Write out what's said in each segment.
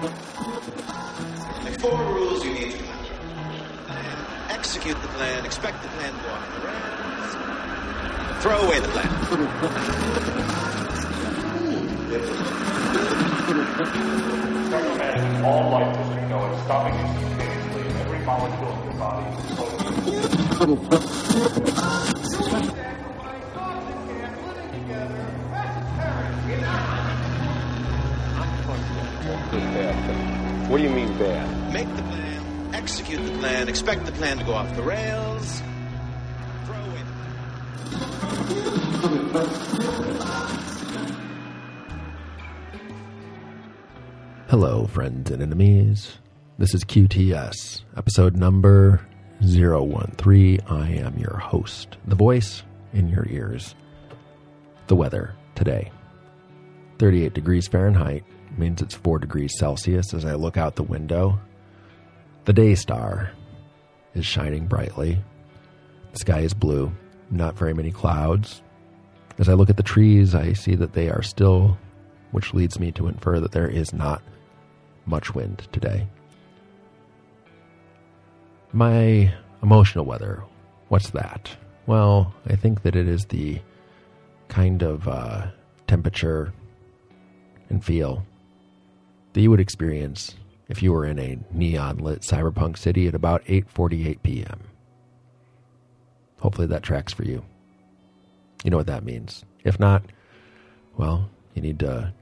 The four rules you need to. Execute the plan, expect the plan to rails, throw away the plan. all life history know it, stopping instantaneously in every molecule your body. Is closed. What do you mean bad? Make the plan, execute the plan, expect the plan to go off the rails, throw away the plan. Hello, friends and enemies. This is QTS, episode number 013. I am your host, the voice in your ears. The weather today 38 degrees Fahrenheit means it's 4 degrees Celsius as I look out the window. The day star is shining brightly. The sky is blue, not very many clouds. As I look at the trees, I see that they are still, which leads me to infer that there is not much wind today. My emotional weather, what's that? Well, I think that it is the kind of uh, temperature and feel that you would experience if you were in a neon lit cyberpunk city at about 8:48 p.m. Hopefully that tracks for you. You know what that means. If not, well, you need to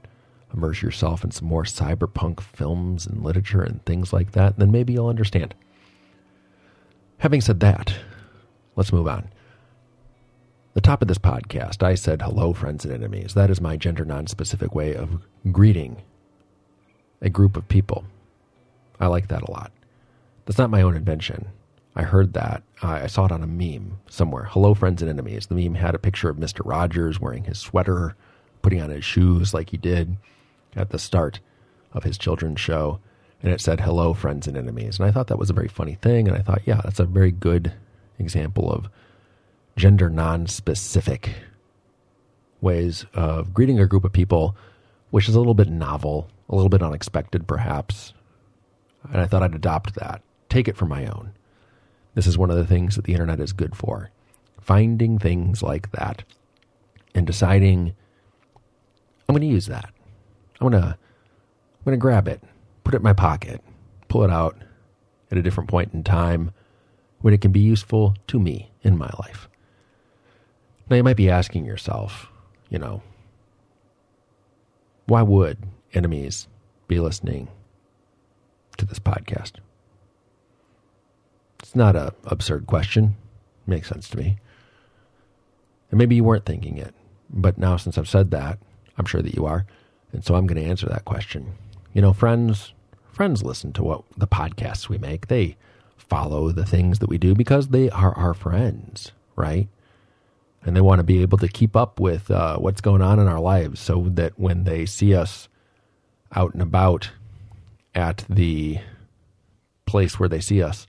immerse yourself in some more cyberpunk films and literature and things like that, then maybe you'll understand. Having said that, let's move on. The top of this podcast, I said hello, friends and enemies. That is my gender non-specific way of greeting a group of people. I like that a lot. That's not my own invention. I heard that. I saw it on a meme somewhere. Hello, friends and enemies. The meme had a picture of Mr. Rogers wearing his sweater, putting on his shoes like he did at the start of his children's show. And it said, hello, friends and enemies. And I thought that was a very funny thing. And I thought, yeah, that's a very good example of gender non specific ways of greeting a group of people, which is a little bit novel, a little bit unexpected, perhaps. And I thought I'd adopt that, take it for my own. This is one of the things that the internet is good for finding things like that and deciding, I'm going to use that. I'm going to I'm going to grab it, put it in my pocket, pull it out at a different point in time when it can be useful to me in my life. Now, you might be asking yourself, you know, why would enemies be listening to this podcast? It's not a absurd question. It Makes sense to me. And maybe you weren't thinking it, but now since I've said that, I'm sure that you are. And so I'm going to answer that question. You know, friends, friends listen to what the podcasts we make. They follow the things that we do because they are our friends, right? And they want to be able to keep up with uh, what's going on in our lives so that when they see us out and about at the place where they see us,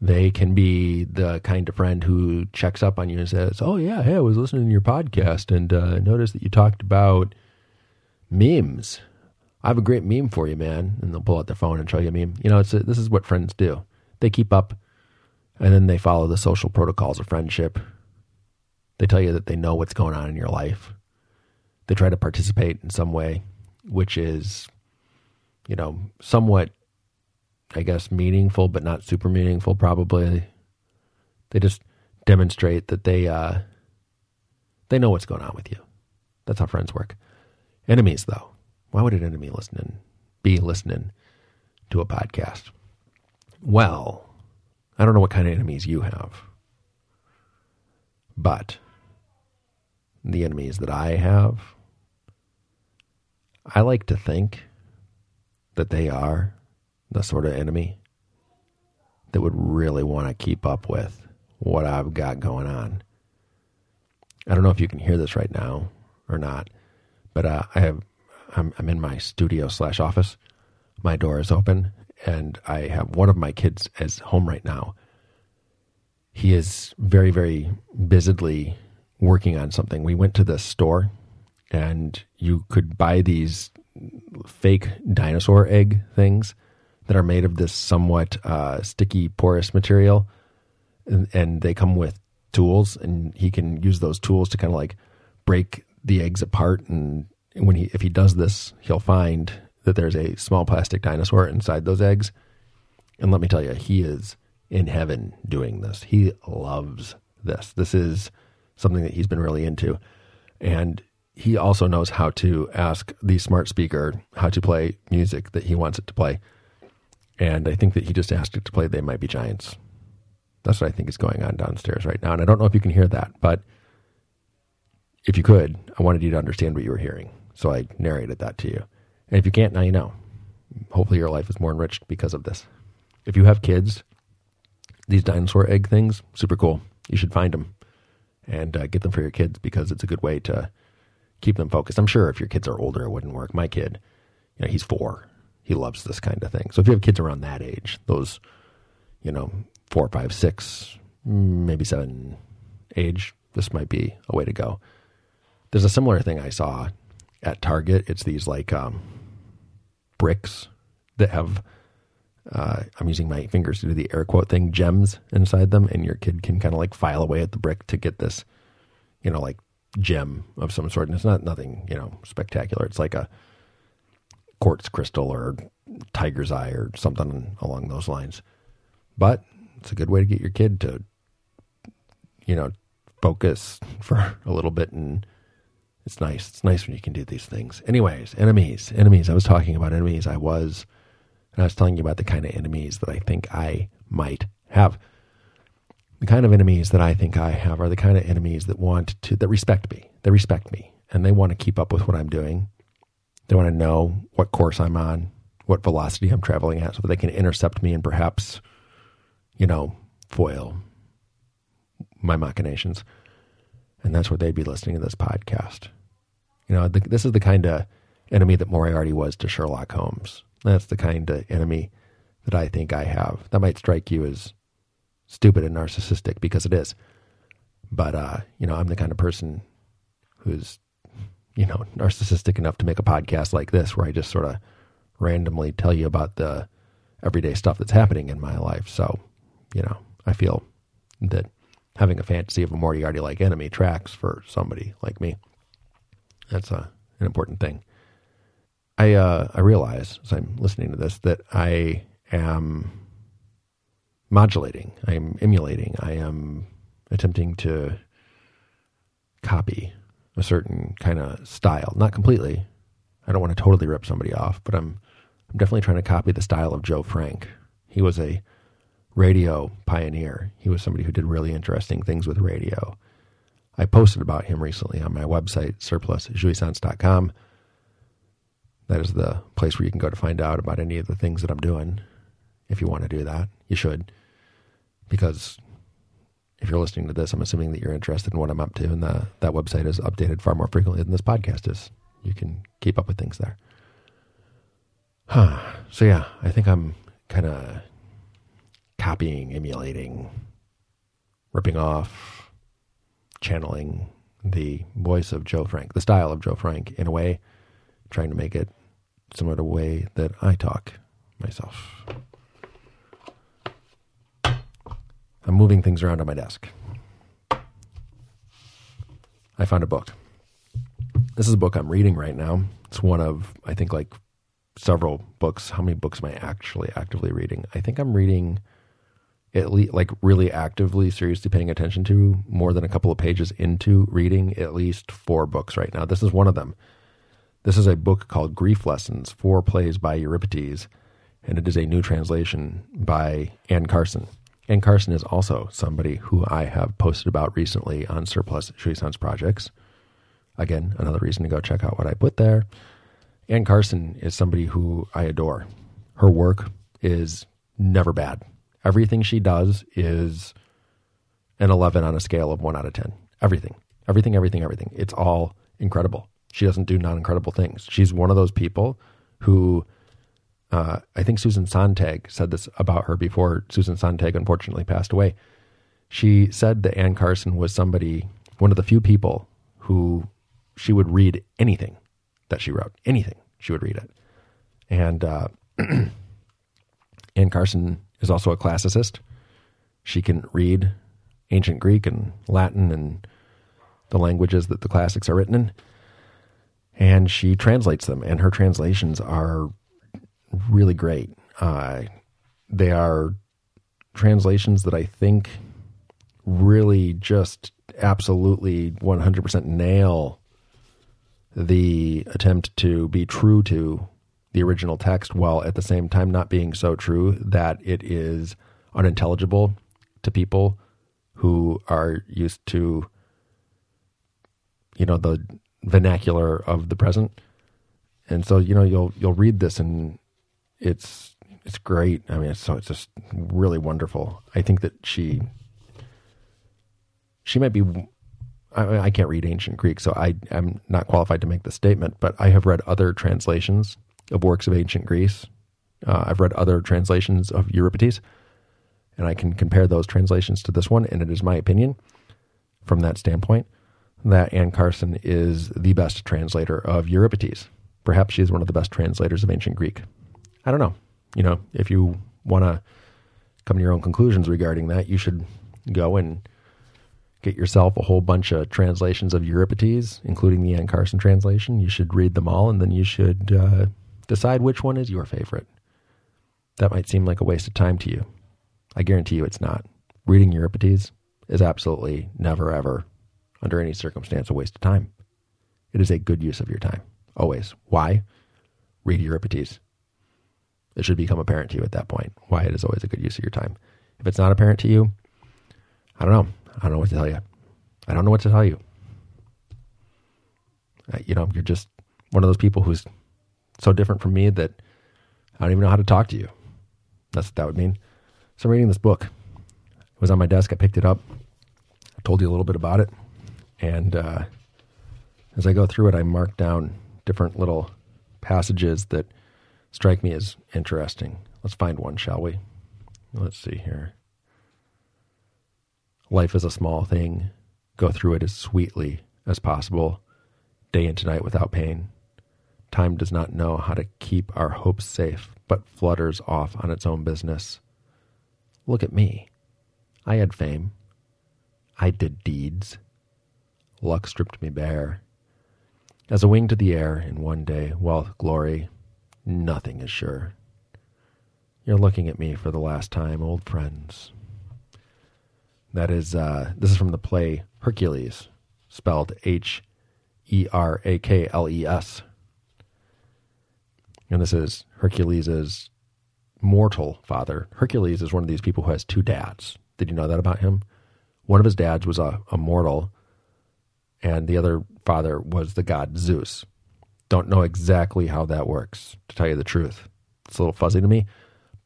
they can be the kind of friend who checks up on you and says, "Oh yeah, hey, I was listening to your podcast and uh, noticed that you talked about memes. I have a great meme for you, man." And they'll pull out their phone and show you a meme. You know, it's a, this is what friends do. They keep up, and then they follow the social protocols of friendship. They tell you that they know what's going on in your life. They try to participate in some way, which is, you know, somewhat I guess, meaningful, but not super meaningful, probably. They just demonstrate that they uh, they know what's going on with you. That's how friends work. Enemies, though, why would an enemy listening be listening to a podcast? Well, I don't know what kind of enemies you have, but the enemies that I have, I like to think that they are the sort of enemy that would really want to keep up with what I've got going on. I don't know if you can hear this right now or not, but uh, I have I'm, I'm in my studio slash office. My door is open, and I have one of my kids as home right now. He is very very busily working on something. We went to the store, and you could buy these fake dinosaur egg things that are made of this somewhat uh, sticky, porous material, and, and they come with tools, and he can use those tools to kind of like break the eggs apart. And when he, if he does this, he'll find that there's a small plastic dinosaur inside those eggs. And let me tell you, he is in heaven doing this. He loves this. This is something that he's been really into. And he also knows how to ask the smart speaker how to play music that he wants it to play. And I think that he just asked it to play They Might Be Giants. That's what I think is going on downstairs right now. And I don't know if you can hear that, but if you could, I wanted you to understand what you were hearing. So I narrated that to you. And if you can't, now you know. Hopefully your life is more enriched because of this. If you have kids, these dinosaur egg things, super cool. You should find them and uh, get them for your kids because it's a good way to keep them focused. I'm sure if your kids are older, it wouldn't work. My kid, you know, he's four. He loves this kind of thing. So if you have kids around that age, those, you know, four, five, six, maybe seven age, this might be a way to go. There's a similar thing I saw at Target. It's these like um, bricks that have uh, I'm using my fingers to do the air quote thing, gems inside them, and your kid can kind of like file away at the brick to get this, you know, like gem of some sort. And it's not nothing, you know, spectacular. It's like a quartz crystal or tiger's eye or something along those lines. But it's a good way to get your kid to, you know, focus for a little bit and it's nice. It's nice when you can do these things. Anyways, enemies, enemies. I was talking about enemies. I was and I was telling you about the kind of enemies that I think I might have. The kind of enemies that I think I have are the kind of enemies that want to, that respect me. They respect me and they want to keep up with what I'm doing. They want to know what course I'm on, what velocity I'm traveling at, so that they can intercept me and perhaps, you know, foil my machinations. And that's where they'd be listening to this podcast. You know, the, this is the kind of enemy that Moriarty was to Sherlock Holmes. That's the kind of enemy that I think I have. That might strike you as stupid and narcissistic because it is. But, uh, you know, I'm the kind of person who's, you know, narcissistic enough to make a podcast like this where I just sort of randomly tell you about the everyday stuff that's happening in my life. So, you know, I feel that having a fantasy of a Moriarty like enemy tracks for somebody like me. That's a, an important thing. I uh, I realize as I'm listening to this that I am modulating. I am emulating. I am attempting to copy a certain kind of style. Not completely. I don't want to totally rip somebody off, but I'm I'm definitely trying to copy the style of Joe Frank. He was a radio pioneer. He was somebody who did really interesting things with radio. I posted about him recently on my website, surplusjouissance.com. That is the place where you can go to find out about any of the things that I'm doing. If you want to do that, you should. Because if you're listening to this, I'm assuming that you're interested in what I'm up to, and the, that website is updated far more frequently than this podcast is. You can keep up with things there. Huh. So, yeah, I think I'm kind of copying, emulating, ripping off, channeling the voice of Joe Frank, the style of Joe Frank in a way, trying to make it similar to the way that I talk myself. I'm moving things around on my desk. I found a book. This is a book I'm reading right now. It's one of, I think, like several books. How many books am I actually actively reading? I think I'm reading at least, like, really actively, seriously paying attention to more than a couple of pages into reading at least four books right now. This is one of them. This is a book called Grief Lessons Four Plays by Euripides, and it is a new translation by Anne Carson. Anne Carson is also somebody who I have posted about recently on Surplus Jouissance projects. Again, another reason to go check out what I put there. Anne Carson is somebody who I adore. Her work is never bad. Everything she does is an 11 on a scale of 1 out of 10. Everything. Everything, everything, everything. It's all incredible. She doesn't do non incredible things. She's one of those people who uh, I think Susan Sontag said this about her before Susan Sontag unfortunately passed away. She said that Anne Carson was somebody, one of the few people who she would read anything that she wrote, anything she would read it. And uh, Anne Carson is also a classicist. She can read ancient Greek and Latin and the languages that the classics are written in. And she translates them, and her translations are really great. Uh, they are translations that I think really just absolutely 100% nail the attempt to be true to the original text while at the same time not being so true that it is unintelligible to people who are used to you know the vernacular of the present. And so you know you'll you'll read this and it's it's great. I mean so it's just really wonderful. I think that she she might be I, I can't read ancient greek so i i'm not qualified to make the statement but i have read other translations of works of ancient greece. Uh, i've read other translations of euripides and i can compare those translations to this one and it is my opinion from that standpoint that anne carson is the best translator of euripides perhaps she is one of the best translators of ancient greek i don't know you know if you want to come to your own conclusions regarding that you should go and get yourself a whole bunch of translations of Euripides, including the Anne Carson translation. You should read them all, and then you should uh, decide which one is your favorite. That might seem like a waste of time to you. I guarantee you it's not. Reading Euripides is absolutely never, ever, under any circumstance, a waste of time. It is a good use of your time. Always. Why? Read Euripides. It should become apparent to you at that point why it is always a good use of your time. If it's not apparent to you, I don't know. I don't know what to tell you. I don't know what to tell you. You know, you're just one of those people who's so different from me that I don't even know how to talk to you. That's what that would mean. So I'm reading this book. It was on my desk. I picked it up. I told you a little bit about it. And uh, as I go through it, I mark down different little passages that strike me as interesting. Let's find one, shall we? Let's see here. Life is a small thing. Go through it as sweetly as possible, day into night without pain. Time does not know how to keep our hopes safe, but flutters off on its own business. Look at me. I had fame. I did deeds. Luck stripped me bare. As a wing to the air in one day, wealth, glory, nothing is sure. You're looking at me for the last time, old friends. That is, uh, this is from the play Hercules, spelled H E R A K L E S. And this is Hercules' mortal father. Hercules is one of these people who has two dads. Did you know that about him? One of his dads was a, a mortal, and the other father was the god Zeus. Don't know exactly how that works, to tell you the truth. It's a little fuzzy to me,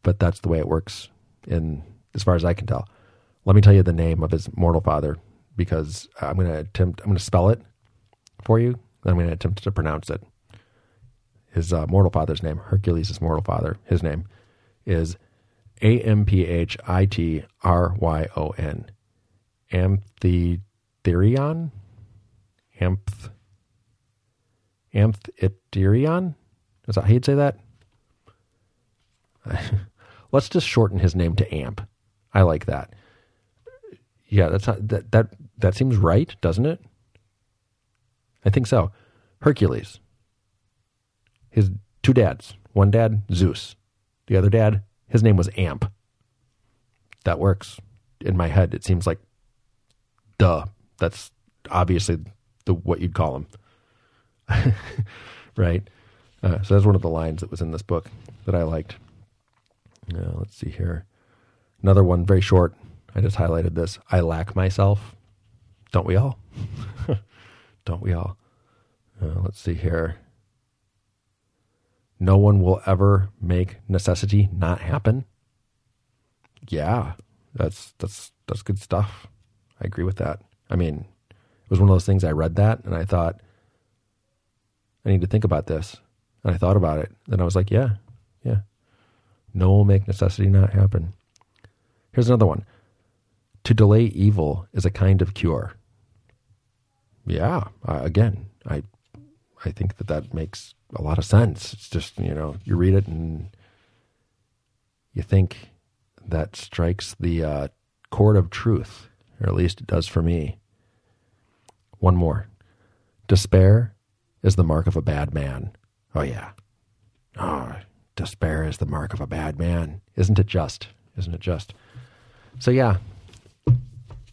but that's the way it works in as far as I can tell. Let me tell you the name of his mortal father because I'm going to attempt, I'm going to spell it for you. Then I'm going to attempt to pronounce it. His uh, mortal father's name, Hercules' mortal father, his name is A M P H I T R Y O N. Amphitherion? Amph. Amphitherion? Is that how you'd say that? Let's just shorten his name to Amp. I like that. Yeah, that's not, that that that seems right, doesn't it? I think so. Hercules. His two dads. One dad, Zeus. The other dad, his name was Amp. That works. In my head, it seems like duh. That's obviously the what you'd call them, right? Uh, so that's one of the lines that was in this book that I liked. Uh, let's see here. Another one, very short. I just highlighted this. I lack myself. Don't we all? Don't we all? Uh, let's see here. No one will ever make necessity not happen. Yeah, that's that's that's good stuff. I agree with that. I mean, it was one of those things I read that and I thought I need to think about this. And I thought about it. Then I was like, yeah, yeah. No will make necessity not happen. Here's another one. To delay evil is a kind of cure. Yeah, uh, again, I I think that that makes a lot of sense. It's just, you know, you read it and you think that strikes the uh, chord of truth, or at least it does for me. One more. Despair is the mark of a bad man. Oh, yeah. Oh, despair is the mark of a bad man. Isn't it just? Isn't it just? So, yeah,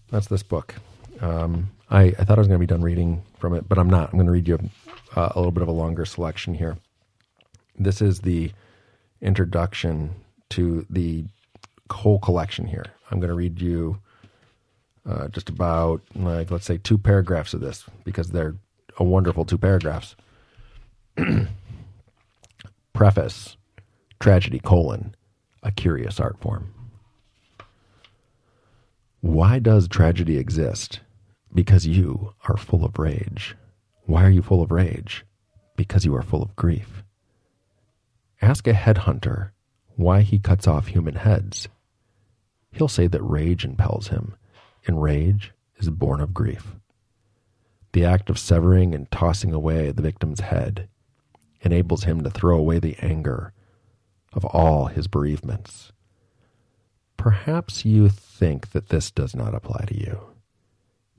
that's this book. Um, I, I thought I was going to be done reading from it, but I'm not. I'm going to read you uh, a little bit of a longer selection here. This is the introduction to the whole collection here. I'm going to read you uh, just about, like, let's say two paragraphs of this because they're a wonderful two paragraphs. Preface Tragedy, colon, a curious art form. Why does tragedy exist? Because you are full of rage. Why are you full of rage? Because you are full of grief. Ask a headhunter why he cuts off human heads. He'll say that rage impels him, and rage is born of grief. The act of severing and tossing away the victim's head enables him to throw away the anger of all his bereavements. Perhaps you think that this does not apply to you.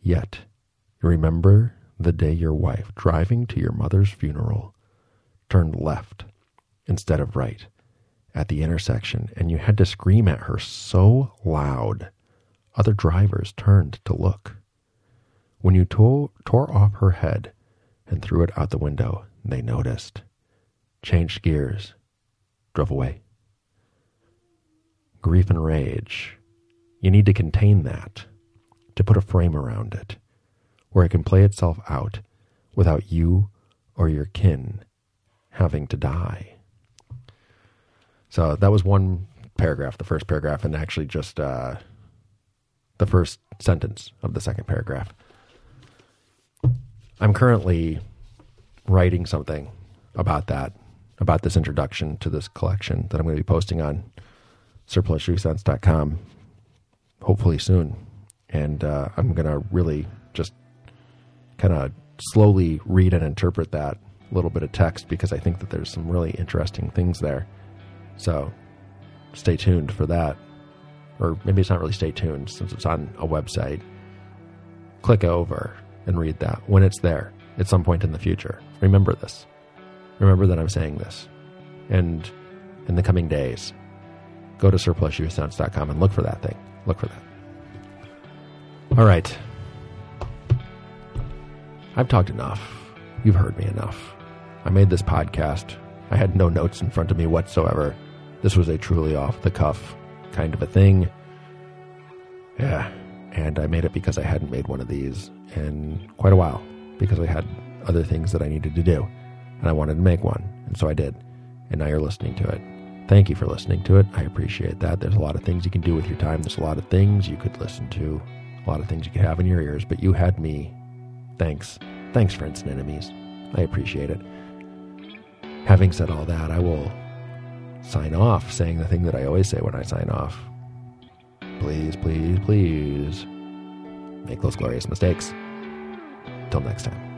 Yet, you remember the day your wife, driving to your mother's funeral, turned left instead of right at the intersection, and you had to scream at her so loud, other drivers turned to look. When you tore, tore off her head and threw it out the window, they noticed, changed gears, drove away. Grief and rage. You need to contain that, to put a frame around it, where it can play itself out without you or your kin having to die. So that was one paragraph, the first paragraph, and actually just uh, the first sentence of the second paragraph. I'm currently writing something about that, about this introduction to this collection that I'm going to be posting on surplusjouissance.com hopefully soon. And uh, I'm going to really just kind of slowly read and interpret that little bit of text because I think that there's some really interesting things there. So stay tuned for that. Or maybe it's not really stay tuned since it's on a website. Click over and read that when it's there at some point in the future. Remember this. Remember that I'm saying this. And in the coming days, go to surplusjouissance.com and look for that thing. Look for that. All right. I've talked enough. You've heard me enough. I made this podcast. I had no notes in front of me whatsoever. This was a truly off the cuff kind of a thing. Yeah. And I made it because I hadn't made one of these in quite a while because I had other things that I needed to do. And I wanted to make one. And so I did. And now you're listening to it. Thank you for listening to it. I appreciate that. There's a lot of things you can do with your time. There's a lot of things you could listen to, a lot of things you could have in your ears, but you had me. Thanks. Thanks, friends and enemies. I appreciate it. Having said all that, I will sign off saying the thing that I always say when I sign off. Please, please, please make those glorious mistakes. Till next time.